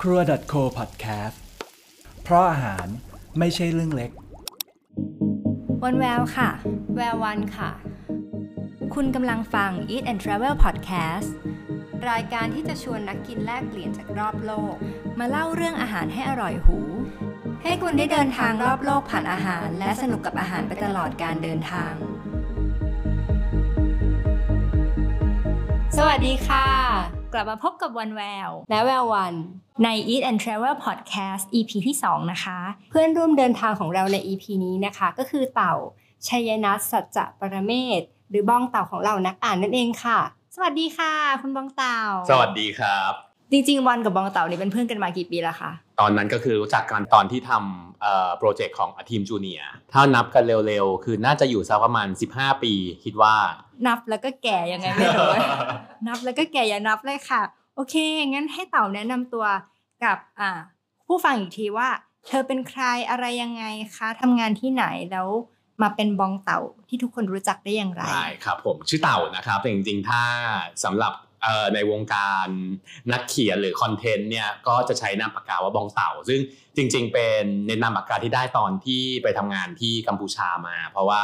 ครัว .co podcast เพราะอาหารไม่ใช่เรื่องเล็ก วันแววค่ะ แวววันค่ะ คุณกำลังฟัง Eat and Travel Podcast รายการที่จะชวนนักกินแลกเปลี่ยนจากรอบโลก มาเล่าเรื่องอาหารให้อร่อยหู ให้คุณได้เดินทางรอบโลกผ่านอาหาร และสนุกกับอาหารไปตลอดการเดินทาง สวัสดีค่ะ กลับมาพบกับวันแวว และแวววัน ใน Eat and Travel Podcast EP ที่ 2 นะคะ เพื่อนร่วมเดินทางของเราใน EP นี้นะคะ ก็คือเต่าชัยนัทสัจจะปรเมศหรือบ้องเต่าของเรานักอ่านนั่นเองค่ะ สวัสดีค่ะ คุณบ้องเต่า สวัสดีครับ จริงๆ วันกับบ้องเต่านี่เป็นเพื่อนกันมากี่ปีแล้วคะตอนนั้นก็คือรู้จักกันตอนที่ทำเอ่อโปรเจกต์ของทีมจูเนียถ้านับกันเร็วๆ คือน่าจะอยู่สักประมาณ 15 ปีคิดว่า นับแล้วก็แก่ยังไงไม่รู้ นับแล้วก็แก่อย่านับเลยค่ะ โอเคงั้นให้เต่าแนะนำตัว กับผู้ฟังอีกทีว่า เธอเป็นใครอะไรยังไงคะทำงานที่ไหนแล้วมาเป็นบองเต่าที่ทุกคนรู้จักได้อย่างไรใช่ครับผมชื่อเต่านะครับแต่จริงๆ ถ้าสำหรับในวงการนักเขียนหรือคอนเทนต์เนี่ยก็จะใช้นามปากกาว่าบองเต่า ซึ่งจริง ๆ เป็นในนามปากกาที่ได้ตอนที่ไปทำงานที่กัมพูชามา เพราะว่า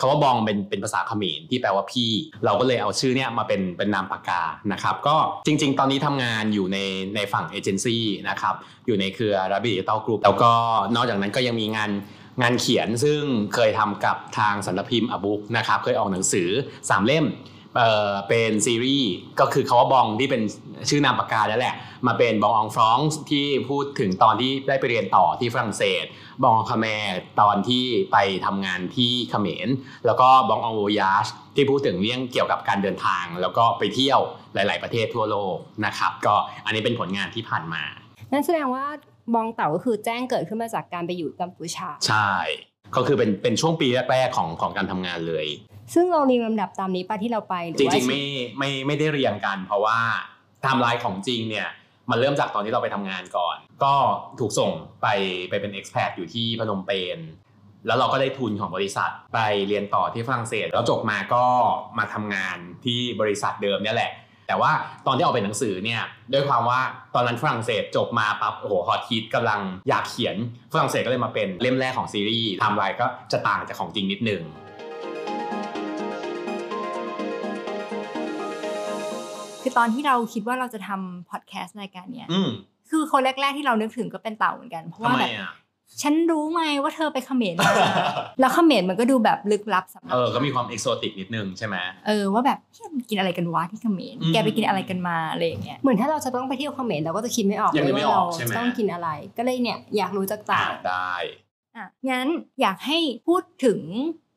คาว่าบองเป็นเป็นภาษาเขมรที่แปลว่าพี่ เราก็เลยเอาชื่อเนี่ยมาเป็นเป็นนามปากกานะครับก็จริง ๆ ตอนนี้ทำงานอยู่ในในฝั่งเอเจนซี่นะครับอยู่ในเครือ Rabbit Digital Group แล้วก็นอกจากนั้นก็ยังมีงานงานเขียนซึ่งเคยทำกับทางสำนักพิมพ์อบุ๊กนะครับเคยออกหนังสือ 3 เล่ม เอ่อเป็นซีรีส์ก็คือคาว่าบองที่เป็นชื่อนามปากกาแล้วแหละ มาเป็นบองอองฟรองส์ที่พูดถึงตอนที่ได้ไปเรียนต่อที่ฝรั่งเศส บองอองคาแมตอนที่ไปทำงานที่เขมร แล้วก็บองอองโวยาชที่พูดถึงเรื่องเกี่ยวกับการเดินทาง แล้วก็ไปเที่ยวหลาย ๆ ประเทศทั่วโลกนะครับ ก็อันนี้เป็นผลงานที่ผ่านมานั่นแสดงว่า บองเต่าก็คือแจ้งเกิดขึ้นมาจากการไปอยู่กัมพูชา ใช่ ก็คือเป็นเป็นช่วงปีแรกๆของของการทำงานเลย ซึ่งเราเรียงลำดับตามนี้ปะที่เราไปหรือว่าจริงๆไม่ไม่ไม่ได้เรียงกัน เพราะว่าไทม์ไลน์ของจริงเนี่ยมันเริ่มจากตอนที่เราไปทำงานก่อน ก็ถูกส่งไปไปเป็น expat อยู่ที่พนมเปญแล้วเราก็ได้ทุนของบริษัทไปเรียนต่อที่ฝรั่งเศส แล้วจบมาก็มาทำงานที่บริษัทเดิมเนี่ยแหละ แต่ว่าตอนที่ออกเป็นหนังสือเนี่ยด้วยความว่าตอนนั้นฝรั่งเศสจบมาปั๊บโอ้โหฮอตฮิตกำลังอยากเขียนฝรั่งเศสก็เลยมาเป็นเล่มแรกของซีรีส์ไทม์ไลน์ก็จะต่างจากของจริงนิดนึงคือตอนที่เราคิดว่าเราจะทำพอดแคสต์รายการเนี้ยอืมคือคนแรก ๆ ที่เรานึกถึงก็เป็นเต่าเหมือนกันเพราะทำว่าไมแบบอะ ฉันรู้ไหมว่าเธอไปเขมรมาแล้วเขมรมันก็ดูแบบลึกลับสำหรัเอบอก็มีความเอกโซติกนิดนึงใช่ไหมเออว่าแบบเฮ้ยมันกินอะไรกันวะที่เขมรอืมแกไปกินอะไรกันมาอะไรอย่างเงี้ยเหมือนถ้าเราจะต้องไปเที่ยวเขมรเราก็จะคิดไม่ออกยังนึกไม่ว่าอเราอกใช่ไหมจะต้องกินอะไร ก็เลยเนี่ยอยากรู้จากอ่าเต่าได้ อะงั้นอยากให้พูดถึง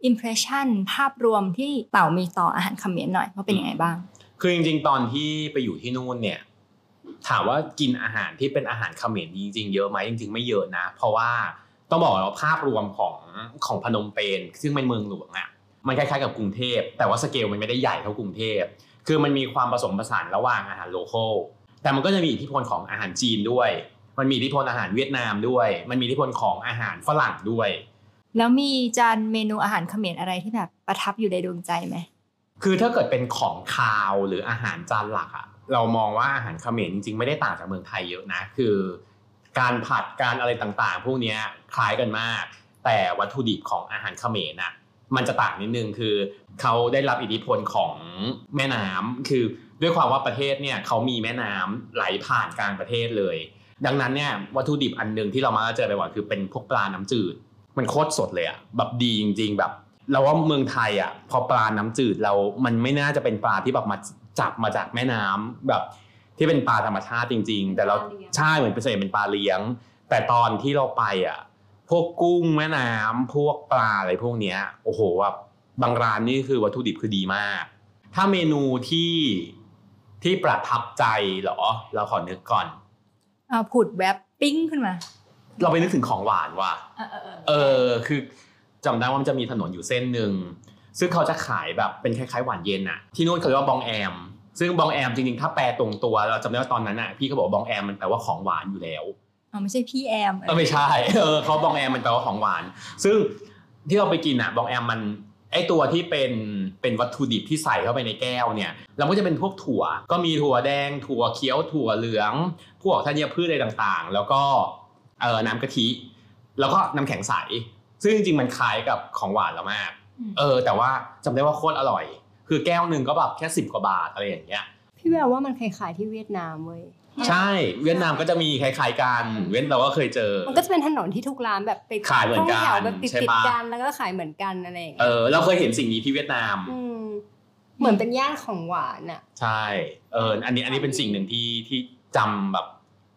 impression ภาพรวมที่เต่ามีต่ออาหารเขมรหน่อยว่าเป็นยังไงบ้าง คือจริงๆ ตอนที่ไปอยู่ที่นู่นเนี่ย ถามว่ากินอาหารที่เป็นอาหารเขมรจริงๆเยอะไหมจริงๆไม่เยอะนะ เพราะว่าต้องบอกว่าภาพรวมของของพนมเปญซึ่งเป็นเมืองหลวงอะมันคล้ายๆกับกรุงเทพ แต่ว่าสเกลมันไม่ได้ใหญ่เท่ากรุงเทพ คือมันมีความผสมผสานระหว่างอาหารโลคอลแต่มันก็จะมีอิทธิพลของอาหารจีนด้วย มันมีอิทธิพลอาหารเวียดนามด้วย มันมีอิทธิพลของอาหารฝรั่งด้วย แล้วมีจานเมนูอาหารเขมรอะไรที่แบบประทับอยู่ในดวงใจไหมคือถ้าเกิดเป็นของคาวหรืออาหารจานหลักอะ เรามองว่าอาหารเขมรจริงๆ ไม่ได้ต่างจากเมืองไทยเยอะนะ คือ การผัดการอะไรต่างๆ พวกนี้คล้ายกันมาก แต่วัตถุดิบของอาหารเขมรน่ะมันจะต่างนิดนึงคือเขาได้รับอิทธิพลของแม่น้ำคือด้วยความว่าประเทศเนี่ยเขามีแม่น้ำไหลผ่านกลางประเทศเลย ดังนั้นเนี่ยวัตถุดิบอันหนึ่งที่เรามาเจอบ่อยๆคือเป็นพวกปลาน้ำจืด มันโคตรสดเลยอะแบบดีจริง ๆ แบบ เราว่าเมืองไทยอะพอปลาน้ำจืดเรา มันไม่น่าจะเป็นปลาที่แบบมา จับมาจากแม่น้ำแบบที่เป็นปลาธรรมชาติจริง ๆ แต่เราปลาเลี้ยงใช่เหมือนเป็นส่วนใหญ่เป็นปลาเลี้ยง แต่ตอนที่เราไปอะพวกกุ้งแม่น้ำพวกปลาอะไรพวกเนี้ยโอ้โหแบบบางร้านนี่คือวัตถุดิบคือดีมาก ถ้าเมนูที่ที่ประทับใจเหรอ เราขอนึกก่อนเอาผุดแวบปิ้งขึ้นมา เราไปนึกถึงของหวานว่ะเออเออเออเออคือจำได้ว่ามันจะมีถนนอยู่เส้นหนึ่งซึ่งเขาจะขายแบบเป็นคล้ายๆหวานเย็นอะที่นู่นเขาเรียกว่าบองแอม ซึ่งบองแอมจริงๆ ถ้าแปลตรงตัวเราจำได้ว่าตอนนั้นอะพี่เขาบอกว่าบองแอมมันแปลว่าของหวานอยู่แล้วอ๋อไม่ใช่พี่แอมเออไม่ใช่เออเขาบองแอมมันแปลว่าของหวาน ซึ่งที่เราไปกินอะบองแอมมันไอตัวที่เป็นเป็นวัตถุดิบที่ใส่เข้าไปในแก้วเนี่ยเราก็จะเป็นพวกถั่ว ก็มีถั่วแดง ถั่วเขียวถั่วเหลือง พวกธัญพืชอะไรต่างๆ แล้วก็เออน้ำกะทิ แล้วก็น้ำแข็งใส ซึ่งจริงๆมันคล้ายกับของหวานเรามาก เออ แต่ว่าจำได้ว่าโคตรอร่อย คือแก้วหนึ่งก็แบบแค่สิบกว่าบาทอะไรอย่างเงี้ย พี่แววว่ามันคล้ายๆที่เวียดนามเว้ย ใช่เวียดนามก็จะมีคล้ายๆกันเวียดเราก็เคยเจอ มันก็จะเป็นถนนที่ทุกร้านแบบไปขายเหมือนกันห้งแถวแบบติดใช่ติดปะกันแล้วก็ขายเหมือนกันอะไรอย่างเอเงี้ยอเราเคยเห็นสิ่งนี้ที่เวียดนามมเหมือนเป็นย่านของหวานอะ ใช่เอออันนี้อันนี้เป็นสิ่งหนึ่งที่ที่จำแบบ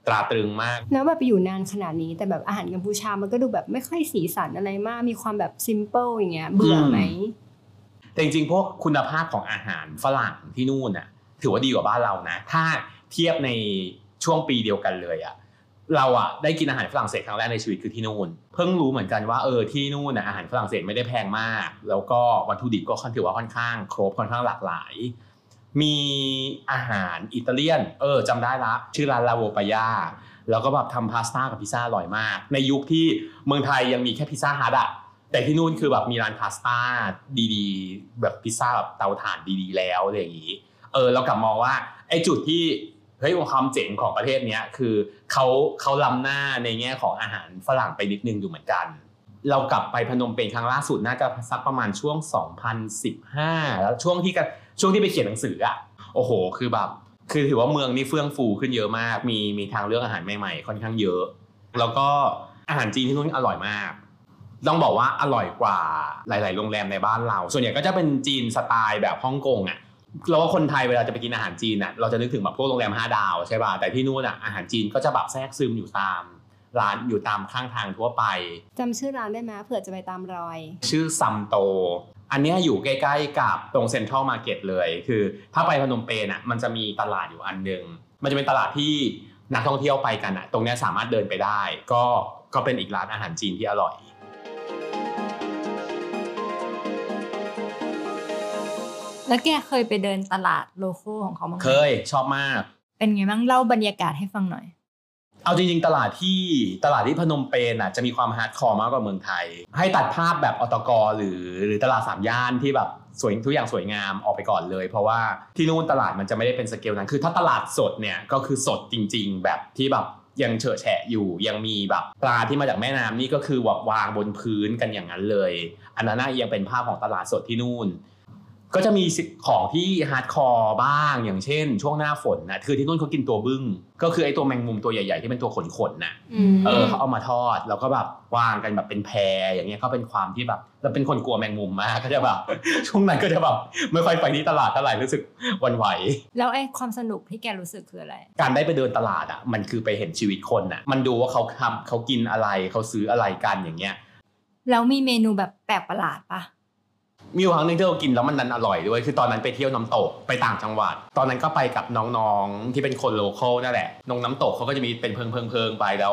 ตราตรึงมาก แล้วแบบอยู่นานขนาดนี้แต่แบบอาหารกัมพูชามันก็ดูแบบไม่ค่อยสีสันอะไรมาก มีความแบบซิมเ l ิลอย่างเงี้ยเบื่อไหม แต่จริงๆพวกคุณภาพของอาหารฝรั่งที่นู่นน่ะถือว่าดีกว่าบ้านเรานะ ถ้าเทียบในช่วงปีเดียวกันเลยอะเราอะได้กินอาหารฝรั่งเศสครั้งแรกในชีวิตคือที่นู่น เพิ่งรู้เหมือนกันว่าเออที่นู่นน่ะอาหารฝรั่งเศสไม่ได้แพงมาก แล้วก็วัตถุดิบก็ค่อนถือว่าค่อนข้าง ครบค่อนข้างหลากหลาย มีอาหารอิตาเลียน เออจำได้ละชื่อร้านลาโวปายาแล้วก็แบบทำพาสต้ากับพิซซ่าอร่อยมาก ในยุคที่เมืองไทยยังมีแค่พิซซ่าฮัทอะ แต่ที่นู่นคือแบบมีร้านพาสต้าดีๆ แบบพิซซ่าแบบเตาถ่านดีๆ แล้วอะไรอย่างนี้ เออเรากลับมองว่าไอ้จุดที่เฮ้ยความเจ๋งของประเทศเนี้ยคือเขาเขาล้ำหน้าในแง่ของอาหารฝรั่งไปนิดนึงอยู่เหมือนกัน เรากลับไปพนมเปญครั้งล่าสุดน่าจะสักประมาณช่วง 2015 แล้วช่วงที่กันช่วงที่ไปเขียนหนังสืออะโอ้โห คือแบบคือถือว่าเมืองนี้เฟื่องฟูขึ้นเยอะมาก มีมีทางเลือกอาหารใหม่ๆ ค่อนข้างเยอะ แล้วก็อาหารจีนที่นู่นอร่อยมาก ต้องบอกว่าอร่อยกว่าหลาย ๆ โรงแรมในบ้านเรา ส่วนใหญ่ก็จะเป็นจีนสไตล์แบบฮ่องกงอะเราว่าคนไทยเวลาจะไปกินอาหารจีนอะเราจะนึกถึงแบบพวกโรงแรมห้าดาวใช่ป่ะแต่ที่นู่นอะอาหารจีนก็จะแบบแทรกซึมอยู่ตามร้านอยู่ตามข้างทางทั่วไปจำชื่อร้านได้ไหมเผื่อจะไปตามรอย ชื่อซัมโต อันเนี้ยอยู่ใกล้ๆกับตรงเซ็นทรัลมาร์เก็ตเลย คือถ้าไปพนมเปญอะมันจะมีตลาดอยู่อันหนึ่งมันจะเป็นตลาดที่นักท่องเที่ยวไปกันอะ ตรงเนี้ยสามารถเดินไปได้ ก็ก็เป็นอีกร้านอาหารจีนที่อร่อย แล้วแกเคยไปเดินตลาด local ของเขาบ้างไหมเคยชอบมาก เป็นไงบ้างเล่าบรรยากาศให้ฟังหน่อย เอาจริงๆ ตลาดที่ตลาดที่พนมเปญอะจะมีความ hardcore มากกว่าเมืองไทย ให้ตัดภาพแบบอตกหรือหรือตลาดสามย่านที่แบบสวยทุกอย่างสวยงามออกไปก่อนเลย เพราะว่าที่นู่นตลาดมันจะไม่ได้เป็นสเกลนั้น คือถ้าตลาดสดเนี่ยก็คือสดจริง ๆ แบบที่แบบยังเฉอะแฉะอยู่ยังมีแบบปลาที่มาจากแม่น้ำนี่ก็คือวางวางบนพื้นกันอย่างนั้นเลย อันนั้นน่ะยังเป็นภาพของตลาดสดที่นู่น ก็จะมีของที่ hardcore บ้างอย่างเช่น ช่วงหน้าฝนนะคือที่นู่นเขากินตัวบึ้ง ก็คือไอ้ตัวแมงมุมตัวใหญ่ ๆ ที่เป็นตัวขนๆน่ะเออเขาเอามาทอดแล้วก็แบบวางกันแบบเป็นแพอย่างเงี้ยก็เป็นความที่แบบเราเป็นคนกลัวแมงมุมมากก็จะแบบช่วงนั้นก็จะแบบไม่ค่อยไปที่ตลาดเท่าไหร่รู้สึกหวั่นไหว แล้วไอ้ความสนุกที่แกรู้สึกคืออะไร การได้ไปเดินตลาดอะมันคือไปเห็นชีวิตคนอะมันดูว่าเขาทำเขากินอะไรเขาซื้ออะไรกันอย่างเงี้ยแล้วมีเมนูแบบแปลกประหลาดปะ มีอยู่ครั้งหนึ่งที่เรากินแล้วมันมันอร่อยด้วย คือตอนนั้นไปเที่ยวน้ำตกไปต่างจังหวัด ตอนนั้นก็ไปกับน้องๆที่เป็นคน local นั่นแหละตรงน้ำตกเขาก็จะมีเป็นเพิงเพิงเพิงๆไปแล้ว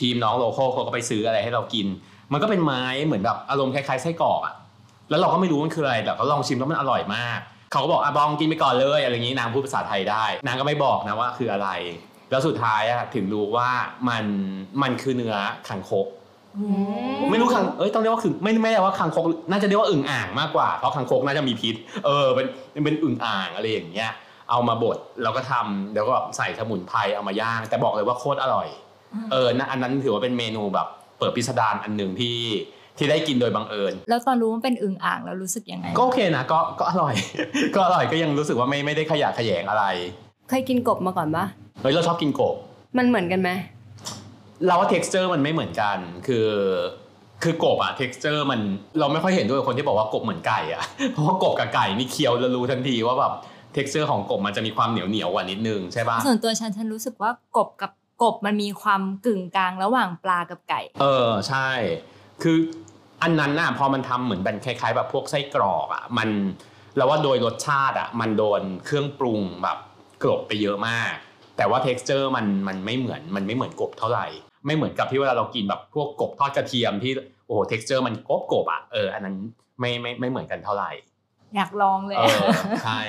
ทีมน้อง local เขาก็ไปซื้ออะไรให้เรากิน มันก็เป็นไม้เหมือนแบบอารมณ์คล้ายๆไส้กรอกอะแล้วเราก็ไม่รู้มันคืออะไรแต่ก็ลองชิมแล้วมันอร่อยมากเขาก็บอกอะบองกินไปก่อนเลยอะไรอย่างนี้นางพูดภาษาไทยได้ นางก็ไม่บอกนะว่าคืออะไร แล้วสุดท้ายอะถึงรู้ว่ามันมันคือเนื้อขังคก ไม่รู้คังเอ้ยต้องเรียกว่าคือไม่ไม่ได้ว่าคังคกน่าจะเรียกว่าอึ่งอ่างมากกว่าเพราะคังคกน่าจะมีพิษ เออเป็นเป็นอึ่งอ่างอะไรอย่างเงี้ยเอามาบดแล้วก็ทำแล้วก็แบบใส่สมุนไพรเอามาย่าง แต่บอกเลยว่าโคตรอร่อย เออนะอันนั้นถือว่าเป็นเมนูแบบ เปิดพิสดารอันหนึ่งที่ที่ได้กินโดยบังเอิญ แล้วตอนรู้ว่าเป็นอึ่งอ่างแล้วรู้สึกยังไง ก็โอเคนะก็ก็อร่อย ก็อร่อยก็ยังรู้สึกว่าไม่ไม่ได้ขยะแขยงอะไร เคยกินกบมาก่อนปะเฮ้ยเราชอบกินกบ มันเหมือนกันไหม เราว่า texture มันไม่เหมือนกัน คือ คือกบอะ texture มันเราไม่ค่อยเห็นด้วยกับคนที่บอกว่ากบเหมือนไก่อะเพราะว่ากบกับไก่นี่เคี้ยวแล้วรู้ทันทีว่าแบบ texture ของกบมันจะมีความเหนียวเหนียวๆกว่านิดนึงใช่ปะส่วนตัวฉันฉันรู้สึกว่ากบกับกบมันมีความกึ่งกลางระหว่างปลากับไก่ เออใช่ คืออันนั้นน่ะพอมันทำเหมือนเป็นคล้าย ๆ แบบพวกไส้กรอกอะมันเราว่าโดยรสชาติอะมันโดนเครื่องปรุงแบบกลบไปเยอะมาก แต่ว่า texture มันมันไม่เหมือนมันไม่เหมือนกบเท่าไหร่ ไม่เหมือนกับที่เวลาเรากินแบบพวกกบทอดกระเทียมที่โอ้โห texture มันกบกบๆอะเอออันนั้นไม่ไม่ไม่เหมือนกันเท่าไหร่ อยากลองเลยเออใช่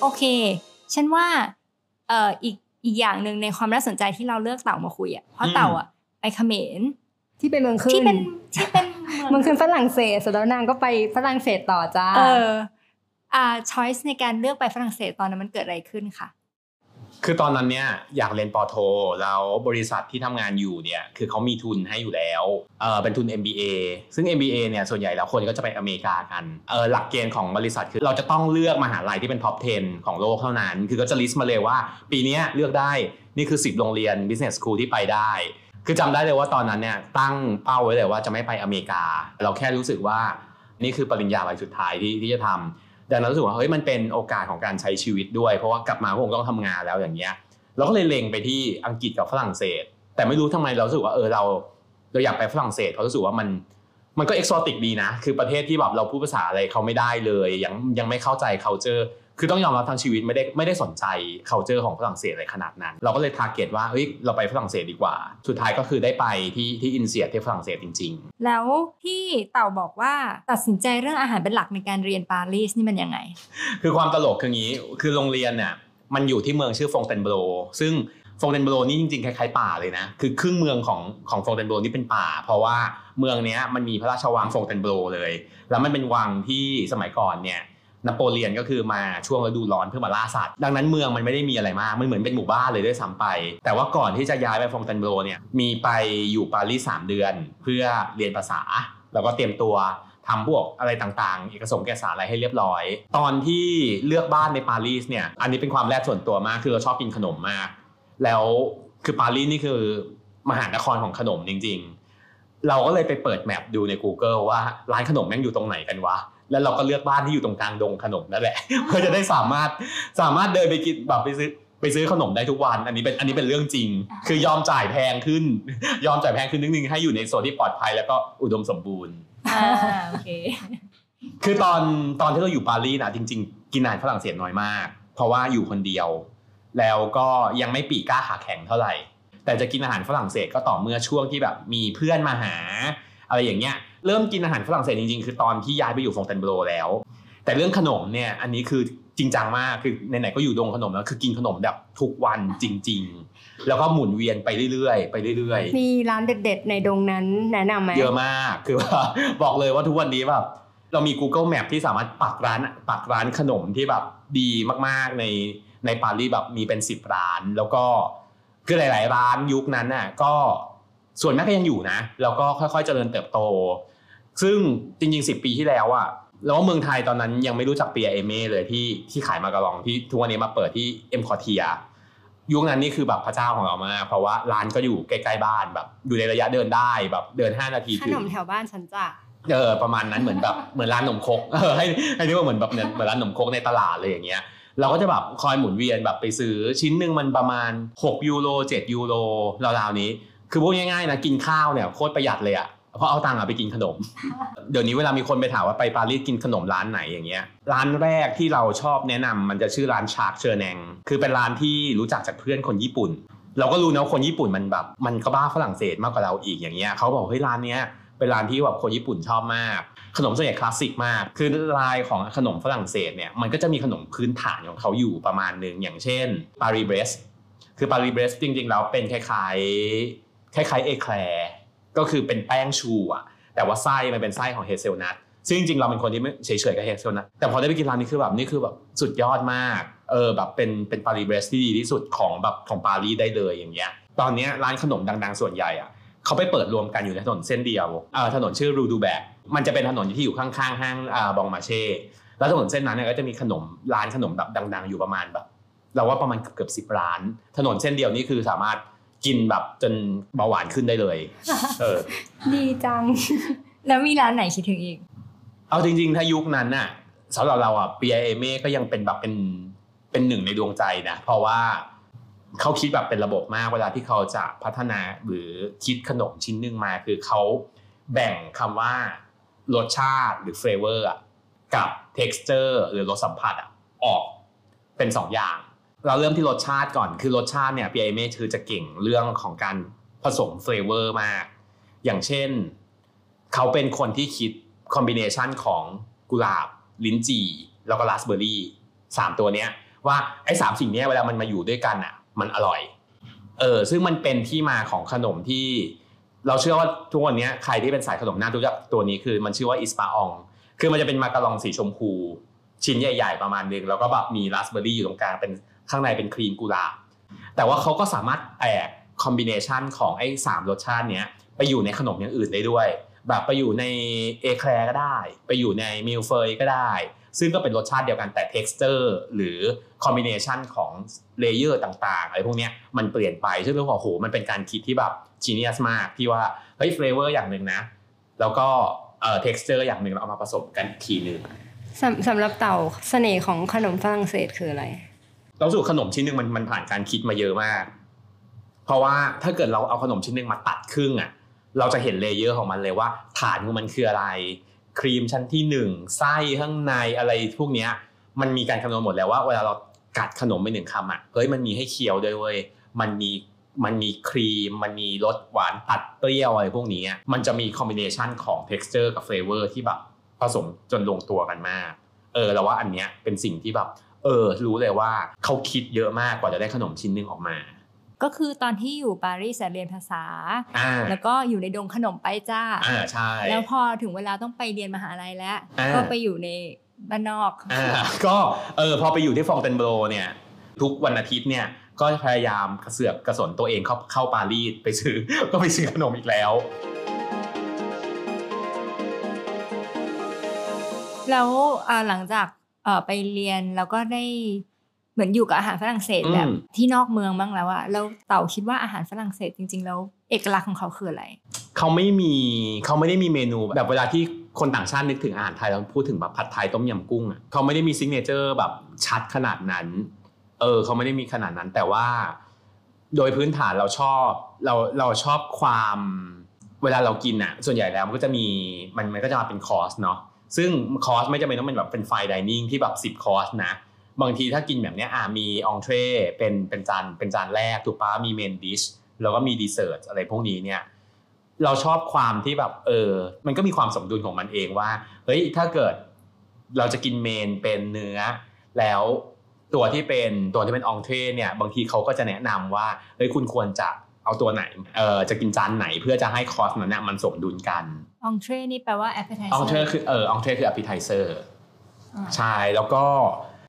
โอเค ฉันว่าเอ่ออีกอีกอย่างหนึ่งในความน่าสนใจที่เราเลือกเต่ามาคุยอะเพราะเต่าอะไปเขมรที่เป็นเมืองขึ้นที่เป็นที่เป็นเมืองขึ้นฝรั่งเศสเสร็จแล้วนางก็ไปฝรั่งเศสต่อจ้าเอออ่า ช้อยส์ในการเลือกไปฝรั่งเศสตอนนั้นมันเกิดอะไรขึ้นค่ะ คือตอนนั้นเนี่ยอยากเรียนปอโทแล้วบริษัทที่ทำงานอยู่เนี่ยคือเขามีทุนให้อยู่แล้วเออเป็นทุน MBA ซึ่ง MBA เนี่ยส่วนใหญ่แล้วคนก็จะไปอเมริกากันเออหลักเกณฑ์ของบริษัทคือเราจะต้องเลือกมหาลัยที่เป็น top 10 ของโลกเท่านั้น คือก็จะ list มาเลยว่า ปีนี้เลือกได้นี่คือ 10 โรงเรียน business school ที่ไปได้คือจำได้เลยว่าตอนนั้นเนี่ยตั้งเป้าไว้เลยว่าจะไม่ไปอเมริกา เราแค่รู้สึกว่านี่คือปริญญาใบสุดท้ายที่ที่จะทำ ดังนั้นรู้สึกว่าเฮ้ยมันเป็นโอกาสของการใช้ชีวิตด้วย เพราะว่ากลับมาคงต้องทำงานแล้วอย่างเงี้ยเราก็เลยเล็งไปที่อังกฤษกับฝรั่งเศส แต่ไม่รู้ทำไมเรารู้สึกว่าเออเราเราอยากไปฝรั่งเศสเพราะรู้สึกว่ามันมันก็ exotic ดีนะ คือประเทศที่แบบเราพูดภาษาอะไรเขาไม่ได้เลย ยังยังไม่เข้าใจ culture คือต้องยอมรับทั้งชีวิตไม่ได้ไม่ได้สนใจ culture ของฝรั่งเศสอะไรขนาดนั้น เราก็เลย target ว่าเฮ้ยเราไปฝรั่งเศสดีกว่า สุดท้ายก็คือได้ไปที่ที่ INSEAD ที่ฝรั่งเศสจริง ๆ แล้วที่เต่าบอกว่าตัดสินใจเรื่องอาหารเป็นหลักในการเรียนปารีสนี่มันยังไง คือความตลกคืองี้คือโรงเรียนเนี่ยมันอยู่ที่เมืองชื่อฟงเตนโบรซึ่งฟงเตนโบรนี่จริงๆคล้ายๆป่าเลยนะ คือครึ่งเมืองของของฟงเตนโบรนี่เป็นป่า เพราะว่าเมืองเนี้ยมันมีพระราชวังฟงเตนโบรเลย แล้วมันเป็นวังที่สมัยก่อนเนี่ย นโปเลียนก็คือมาช่วงฤดูร้อนเพื่อมาล่าสัตว์ ดังนั้นเมืองมันไม่ได้มีอะไรมาก มันเหมือนเป็นหมู่บ้านเลยด้วยซ้ำไป แต่ว่าก่อนที่จะย้ายไปฟองเตนโบรเนี่ยมีไปอยู่ปารีสสามเดือน เพื่อเรียนภาษา แล้วก็เตรียมตัวทำพวกอะไรต่างๆ เอกสงค์เอกสารอะไรให้เรียบร้อย ตอนที่เลือกบ้านในปารีสเนี่ยอันนี้เป็นความแรกส่วนตัวมากคือเราชอบกินขนมมาก แล้วคือปารีสนี่คือมหานครของขนมจริง ๆ เราก็เลยไปเปิดแมปดูใน Google ว่าร้านขนมแม่งอยู่ตรงไหนกันวะ แล้วเราก็เลือกบ้านที่อยู่ตรงกลางดงขนมนั่นแหละเพื่อจะได้สามารถสามารถเดินไปกินแบบไปซื้อไปซื้อขนมได้ทุกวัน อันนี้เป็นอันนี้เป็นเรื่องจริง คือยอมจ่ายแพงขึ้น ยอมจ่ายแพงขึ้นนิดนึงให้อยู่ในโซนที่ปลอดภัยแล้วก็อุดมสมบูรณ์อ่าโอเคคือตอนตอนที่เราอยู่ปารีสอะจริง ๆ กินอาหารฝรั่งเศสน้อยมาก เพราะว่าอยู่คนเดียว แล้วก็ยังไม่ปีกล้าขาแข็งเท่าไหร่ แต่จะกินอาหารฝรั่งเศสก็ต่อเมื่อช่วงที่แบบมีเพื่อนมาหา อะไรอย่างเงี้ย เริ่มกินอาหารฝรั่งเศสจริงๆ คือตอนที่ย้ายไปอยู่ฟงเตนโบรแล้ว แต่เรื่องขนมเนี่ยอันนี้คือจริงจังมากคือไหนๆก็อยู่ดงขนมแล้วคือกินขนมแบบทุกวันจริง ๆ แล้วก็หมุนเวียนไปเรื่อยๆไปเรื่อยๆมีร้านเด็ด ๆ ในดงนั้นแนะนำไหมเยอะมากคือว่าบอกเลยว่าทุกวันนี้แบบเรามี Google Map ที่สามารถปักร้านปักร้านขนมที่แบบดีมากๆในในปารีสแบบมีเป็นสิบร้าน แล้วก็คือหลาย ๆ ร้านยุคนั้นน่ะก็ส่วนมากก็ยังอยู่นะ แล้วก็ค่อยๆเจริญเติบโต ซึ่งจริงๆ 10 ปีที่แล้วอะแล้วว่าเมืองไทยตอนนั้นยังไม่รู้จักเปียเอเม่เลยที่ที่ขายมากระลองที่ทุกวันนี้มาเปิดที่เอ็มคอเทียยุคนั้นนี่คือแบบพระเจ้าของเรามากเพราะว่าร้านก็อยู่ใกล้ๆบ้านแบบ อยู่ในระยะเดินได้แบบเดิน 5 นาทีขถึนงมแขนมแถวบ้านฉันจ้ะเออประมาณนั้นเหมือนแบบเหมือนร้านนมครกเออให้ให้นึกว่าเหมือนแบบเหมือนเหมือนร้านนมครกในตลาดเลยอย่างเงี้ยเราก็จะแบบคอยหมุนเวียนแบบไปซื้อชิ้นหนึ่งมันประมาณ 6 ยูโร7ยูโรราวๆนี้ คือพูดง่ายๆนะกินข้าวเนี่ยโคตรประหยัดเลยอะ เพราะเอาตังค์อะไปกินขนม เดี๋ยวนี้เวลามีคนไปถามว่าไปปารีสกินขนมร้านไหนอย่างเงี้ย ร้านแรกที่เราชอบแนะนำมันจะชื่อร้าน Jacques Genin คือเป็นร้านที่รู้จักจากเพื่อนคนญี่ปุ่น เราก็รู้นะว่าคนญี่ปุ่นมันแบบ มันก็บ้าฝรั่งเศสมากกว่าเราอีกอย่างเงี้ยเขาบอกเฮ้ยร้านเนี้ยเป็นร้านที่แบบคนญี่ปุ่นชอบมาก ขนมส่วนใหญ่คลาสสิกมาก คือลายของขนมฝรั่งเศสเนี่ยมันก็จะมีขนมพื้นฐานของเขาอยู่ประมาณหนึ่งอย่างเช่น Paris-Brest คือ Paris-Brest จริงๆแล้วเป็นคล้ายๆคล้ายๆเอแคลร์ ก็คือเป็นแป้งชูอะแต่ว่าไส้มันเป็นไส้ของเฮเซลนัทซึ่งจริงๆเราเป็นคนที่ไม่เฉยๆกับเฮเซลนัทแต่พอได้ไปกินร้านนี้คือแบบนี่คือแบบสุดยอดมากเออแบบเป็นเป็นปารีเบรสที่ดีที่สุดของแบบของปารีสได้เลยอย่างเงี้ยตอนนี้ร้านขนมดัง ๆ ส่วนใหญ่อะเขาไปเปิดรวมกันอยู่ในถนนเส้นเดียวเอ่อถนนชื่อรูดูแบกมันจะเป็นถนนที่อยู่ข้างๆห้างอ่าบองมาเช่แล้วถนนเส้นนั้นเนี่ยก็จะมีขนมร้านขนมแบบดัง ๆ อยู่ประมาณแบบเราว่าประมาณเกือบสิบร้าน ถนนเส้นเดียวนี่คือสามารถ กินแบบจนเบาหวานขึ้นได้เลย เออ ดีจัง แล้วมีร้านไหนคิดถึงอีก เอาจริง ๆ ถ้ายุคนั้นน่ะสำหรับเราอะ Pierre Hermé ก็ยังเป็นแบบเป็นเป็นหนึ่งในดวงใจนะ เพราะว่าเขาคิดแบบเป็นระบบมากเวลาที่เขาจะพัฒนาหรือคิดขนมชิ้นหนึ่งมา คือเขาแบ่งคำว่ารสชาติหรือ flavor กับ texture หรือรสสัมผัสอะออกเป็นสองอย่าง เราเริ่มที่รสชาติก่อน คือรสชาติเนี่ย Pierre Hermé คือจะเก่งเรื่องของการผสม flavor มาก อย่างเช่น เขาเป็นคนที่คิด combination ของกุหลาบ ลิ้นจี่ แล้วก็ราสเบอร์รี่สามตัวเนี้ย ว่าไอ้สามสิ่งเนี้ยเวลามันมาอยู่ด้วยกันอะ มันอร่อย เออ ซึ่งมันเป็นที่มาของขนมที่ เราเชื่อว่าทุกวันนี้ใครที่เป็นสายขนมน่ารู้จักตัวนี้คือมันชื่อว่า Ispahan คือมันจะเป็นมาการองสีชมพู ชิ้นใหญ่ ๆ ประมาณนึงแล้วก็แบบมีราสเบอร์รี่อยู่ตรงกลางเป็น ข้างในเป็นครีมกุหลาบแต่ว่าเขาก็สามารถแตก combination ของไอ้สามรสชาติเนี้ยไปอยู่ในขนมอย่างอื่นได้ด้วย แบบไปอยู่ในเอแคลร์ก็ได้ ไปอยู่ใน millefeuille ก็ได้ ซึ่งก็เป็นรสชาติเดียวกันแต่ texture หรือ combination ของ layer ต่างๆอะไรพวกนี้มันเปลี่ยนไปซึ่งเราบอกโหมันเป็นการคิดที่แบบ genius มากที่ว่าเฮ้ย flavor อย่างหนึ่งนะ แล้วก็เอ่อ texture อย่างหนึ่งเราเอามาผสมกันอีกทีหนึ่งสำสำหรับเต่าเสน่ห์ของขนมฝรั่งเศสคืออะไร เราสูตรขนมชิ้นหนึ่งมันมันผ่านการคิดมาเยอะมาก เพราะว่าถ้าเกิดเราเอาขนมชิ้นหนึ่งมาตัดครึ่งอะ เราจะเห็น layer ของมันเลยว่า ฐานของมันคืออะไร ครีมชั้นที่หนึ่งไส้ข้างในอะไรพวกเนี้ย มันมีการคำนวณหมดแล้วว่า เวลาเรากัดขนมไปหนึ่งคำอะเฮ้ยมันมีให้เคี้ยวด้วยเว้ยมันมีมันมีครีม มันมีรสหวานตัดเปรี้ยวอะไรพวกนี้ มันจะมีคอมบิเนชันของ texture กับ flavor ที่แบบผสมจนลงตัวกันมาก เออเราว่าอันเนี้ยเป็นสิ่งที่แบบ เออ รู้เลยว่าเขาคิดเยอะมากกว่าจะได้ขนมชิ้นหนึ่งออกมา ก็คือตอนที่อยู่ปารีสอะเรียนภาษาอ่าแล้วก็อยู่ในดงขนมไปจ้าอ่าใช่แล้วพอถึงเวลาต้องไปเรียนมหาลัยแล้วอ่าก็ไปอยู่ในบ้านนอกอ่าก็เออพอไปอยู่ที่ฟองเตนโบรเนี่ย ทุกวันอาทิตย์เนี่ยก็พยายามกระเสือกกระสนตัวเองเข้าเข้าปารีสไปซื้อก็ไปซื้อขนมอีกแล้ว แล้วอ่าหลังจาก เอ่อไปเรียนแล้วก็ได้เหมือนอยู่กับอาหารฝรั่งเศสอืมแบบ ที่นอกเมืองบ้างแล้วอะแล้วเต่าคิดว่าอาหารฝรั่งเศสจริง ๆ แล้วเอกลักษณ์ของเขาคืออะไร เขาไม่มีเขาไม่ได้มีเมนูแบบเวลาที่คนต่างชาตินึกถึงอาหารไทยเราพูดถึงแบบผัดไทยต้มยำกุ้งอะเขาไม่ได้มี signature แบบชัดขนาดนั้น เออเขาไม่ได้มีขนาดนั้นแต่ว่า โดยพื้นฐานเราชอบเราเราชอบความเวลาเรากินอะส่วนใหญ่แล้วมันก็จะมีมันมันก็จะมาเป็นคอร์สเนาะ ซึ่งคอร์สไม่จำเป็นต้องเป็นแบบเป็น fine dining ที่แบบ 10 คอร์สนะ บางทีถ้ากินแบบเนี้ยอะมี entrée เป็นเป็นจานเป็นจานแรกถูกปะมี main dish แล้วก็มี dessert อะไรพวกนี้เนี่ยเราชอบความที่แบบเออ มันก็มีความสมดุลของมันเองว่าเฮ้ยถ้าเกิดเราจะกิน main เป็นเนื้อ แล้วตัวที่เป็นตัวที่เป็น entrée เนี่ยบางทีเขาก็จะแนะนำว่าเฮ้ยคุณควรจะ เอาตัวไหนเออจะกินจานไหนเพื่อจะให้คอร์สนั้นนะมันสมดุลกัน entrée นี่แปลว่า appetizer entrée คือเออ entrée คือ appetizer อ่าใช่แล้วก็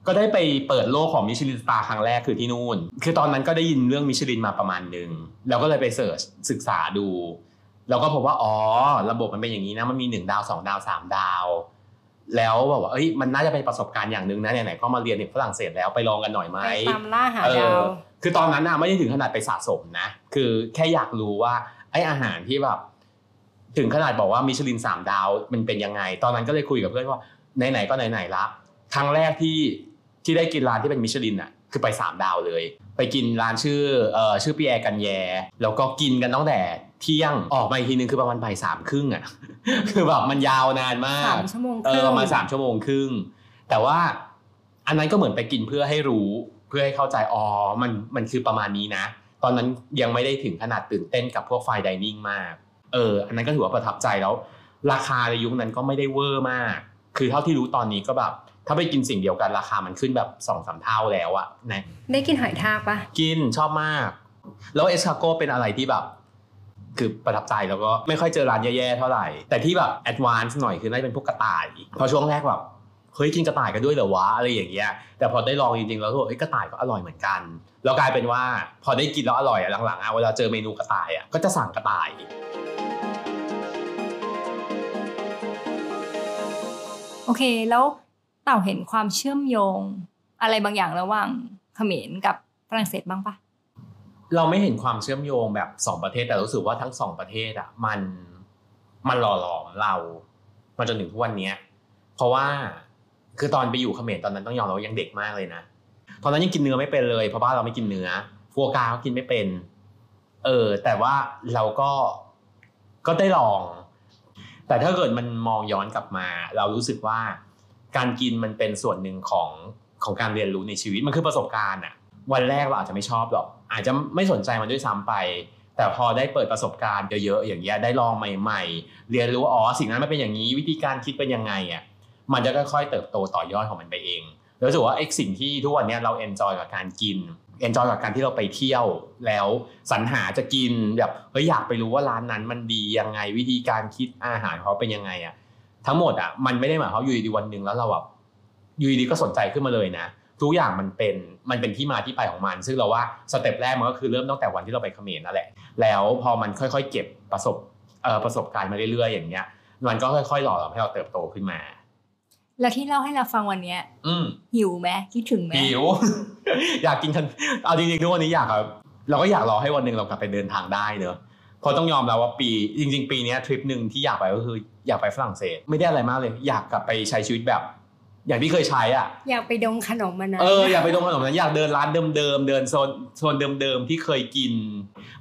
ก็ได้ไปเปิดโลกของ Michelin Star ครั้งแรกคือที่นู่น คือตอนนั้นก็ได้ยินเรื่องมิชลินมาประมาณหนึ่งแล้วก็เลยไปเสิร์ชศึกษาดู แล้วก็พบว่า อ๋อ ระบบมันเป็นอย่างนี้นะ มันมีหนึ่งดาวสองดาวสามดาว แล้วบอกว่าเอ้ยมันน่าจะเป็นประสบการณ์อย่างหนึ่งนะไหนๆก็มาเรียนในฝรั่งเศสแล้วไปลองกันหน่อยไหมไปตามล่าหาเอดาอวคือตอนนั้นน่ะไม่ได้ถึงขนาดไปสะสมนะ คือแค่อยากรู้ว่าไออาหารที่แบบถึงขนาดบอกว่ามิชลินสามดาวมันเป็นยังไง ตอนนั้นก็เลยคุยกับเพื่อนว่าไหนๆก็ไหนๆละครั้งแรกที่ที่ได้กินร้านที่เป็นมิชลินอะคือไปสามดาวเลย ไปกินร้านชื่อเอ่อชื่อ Pierre Gagnaire แล้วก็กินกันตั้งแต่ เที่ยงออกมาอีกทีนึงคือประมาณบ่ายสามครึ่งอะคือแบบมันยาวนานมากสามชั่วโมงครึ่งเออประมาณสามชั่วโมงครึ่ง แต่ว่าอันนั้นก็เหมือนไปกินเพื่อให้รู้เพื่อให้เข้าใจอ๋อมันมันคือประมาณนี้นะ ตอนนั้นยังไม่ได้ถึงขนาดตื่นเต้นกับพวก fine dining มากเอออันนั้นก็ถือว่าประทับใจแล้ว ราคาในยุคนั้นก็ไม่ได้เวอร์มาก คือเท่าที่รู้ตอนนี้ก็แบบถ้าไปกินสิ่งเดียวกันราคามันขึ้นแบบสองสามเท่าแล้วอะนะได้กินหอยทากปะกินชอบมาก แล้ว escargot เป็นอะไรที่แบบ คือประทับใจแล้วก็ไม่ค่อยเจอร้านแย่ๆเท่าไหร่ แต่ที่แบบ advance หน่อยคือน่าจะเป็นพวกกระต่ายพอช่วงแรกแบบเฮ้ยกินกระต่ายกันด้วยเหรอวะอะไรอย่างเงี้ยแต่พอได้ลองจริงๆแล้วก็เฮ้ยกระต่ายก็อร่อยเหมือนกันแล้วกลายเป็นว่าพอได้กินแล้วอร่อยอะหลังๆอะเวลาเจอเมนูกระต่ายอะก็จะสั่งกระต่ายโอเคแล้วเต่าเห็นความเชื่อมโยงอะไรบางอย่างระหว่างเขมรกับฝรั่งเศสบ้างปะ เราไม่เห็นความเชื่อมโยงแบบสองประเทศแต่รู้สึกว่าทั้งสองประเทศอะมันมันหล่อหลอมเรามาจนถึงทุกวันเนี้ยเพราะว่าคือตอนไปอยู่เขมรตอนนั้นต้องยอมรับว่ายังเด็กมากเลยนะตอนนั้นยังกินเนื้อไม่เป็นเลย เพราะบ้านเราไม่กินเนื้อฟัวกราก็กินไม่เป็น เออ แต่ว่าเราก็ก็ได้ลอง แต่ถ้าเกิดมันมองย้อนกลับมา เรารู้สึกว่า การกินมันเป็นส่วนหนึ่งของของการเรียนรู้ในชีวิตมันคือประสบการณ์อะวันแรกเราอาจจะไม่ชอบหรอก อาจจะไม่สนใจมันด้วยซ้ำไป แต่พอได้เปิดประสบการณ์เยอะๆอย่างเงี้ยได้ลองใหม่ ๆ เรียนรู้ว่าอ๋อสิ่งนั้นมันเป็นอย่างนี้วิธีการคิดเป็นยังไงอะมันจะค่อยๆเติบโตต่อยอดของมันไปเองแล้วรู้สึกว่าไอ้สิ่งที่ทุกวันนี้เรา enjoy กับการกิน enjoy กับการที่เราไปเที่ยวแล้วสรรหาจะกินแบบเฮ้ยอยากไปรู้ว่าร้านนั้นมันดียังไงวิธีการคิดอาหารเขาเป็นยังไงอะทั้งหมดอะมันไม่ได้หมายความอยู่ดีวันหนึ่งแล้วเราแบบอยู่ดีก็สนใจขึ้นมาเลยนะ ทุกอย่างมันเป็นมันเป็นที่มาที่ไปของมัน ซึ่งเราว่าสเต็ปแรกมันก็คือเริ่มตั้งแต่วันที่เราไปเขมรนั่นแหละ แล้วพอมันค่อยๆ เก็บประสบเอ่อประสบการณ์มาเรื่อยๆ อย่างเงี้ย มันก็ค่อยๆหล่อหลอมให้เราเติบโตขึ้นมา แล้วที่เล่าให้เราฟังวันเนี้ย อืมหิวไหมคิดถึงไหมหิว อยากกินทันเอาจริงๆทุกวันนี้อยากแบบเราก็อยากรอให้วันหนึ่งเรากลับไปเดินทางได้เนอะเพราะต้องยอมรับว่าปีจริง ๆ ปีเนี้ยทริปหนึ่งที่อยากไปก็คืออยากไปฝรั่งเศส ไม่ได้อะไรมากเลย อยากกลับไปใช้ชีวิตแบบ อย่างที่เคยใช้อะ อยากไปดมขนมมันนะเอออยากไปตรงขนมนั้นอยากเดินร้านเดิมๆเดินโซนโซนเดิมๆที่เคยกิน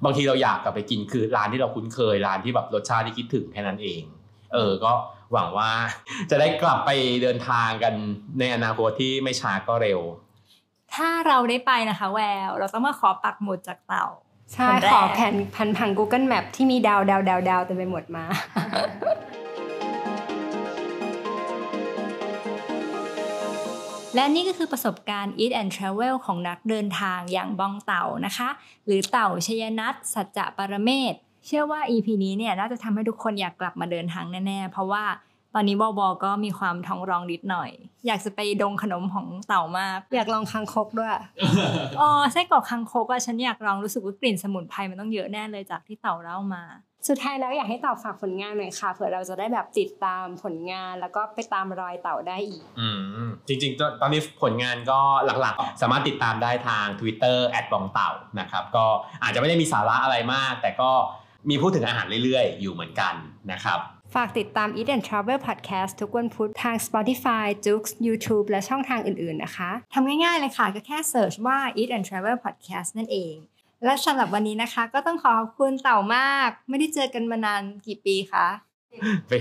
บางทีเราอยากกลับไปกินคือร้านที่เราคุ้นเคยร้านที่แบบรสชาติที่คิดถึงแค่นั้นเอง เออก็หวังว่าจะได้กลับไปเดินทางกันในอนาคตที่ไม่ช้าก็เร็ว ถ้าเราได้ไปนะคะ แวว เราต้องมาขอปักหมุดจากเต่าใช่คนแรกขอแผ่นพันพัง Google Map ที่มีดาวดาวดาวดาวเต็มไปหมดมา และนี่ก็คือประสบการณ์ Eat and Travel ของนักเดินทางอย่างบองเต่านะคะ หรือเต่าชยนัทสัจจะปรเมศ เชื่อว่า EP นี้เนี่ยน่าจะทำให้ทุกคนอยากกลับมาเดินทางแน่ๆ เพราะว่า ตอนนี้บอบอก็มีความท้องร้องนิดหน่อย อยากจะไปดงขนมของเต่ามาก อยากลองคังคกด้วยอ๋อไส้กรอกคังคกอะฉันอยากลองรู้สึกว่ากลิ่นสมุนไพรมันต้องเยอะแน่เลยจากที่เต่าเล่ามา สุดท้ายแล้วอยากให้เต่าฝากผลงานหน่อยค่ะเผื่อเราจะได้แบบติดตามผลงานแล้วก็ไปตามรอยเต่าได้อีก อืมจริงๆ ตอนตอนนี้ผลงานก็หลักๆ สามารถติดตามได้ทาง Twitter แอดบองเต่านะครับก็อาจจะไม่ได้มีสาระอะไรมาก แต่ก็มีพูดถึงอาหารเรื่อยๆ อยู่เหมือนกันนะครับ ฝากติดตาม Eat and Travel Podcast ทุกวันพุธทาง Spotify, j o o x YouTube และช่องทางอื่นๆนะคะทำง่ายๆเลยค่ะ ก็แค่เสิร์ชว่า Eat and Travel Podcast นั่นเอง และสำหรับวันนี้นะคะ ก็ต้องขอขอบคุณเต่ามาก ไม่ได้เจอกันมานานกี่ปีคะไป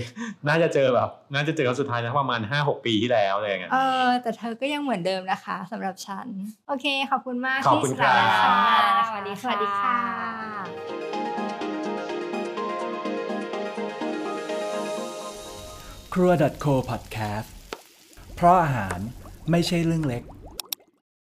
น่าจะเจอแบบน่าจะเจอครั้งสุดท้ายนะประมาณ 5-6 ปีที่แล้วอะไรอย่างเงี้ยเออ แต่เธอก็ยังเหมือนเดิมนะคะสำหรับฉัน โอเค ขอบคุณมากขอบคุณที่สละเวลาครับมานะคะสวัสดีค่ะสวัสดีค่ะ ครัว .co podcast เพราะอาหารไม่ใช่เรื่องเล็ก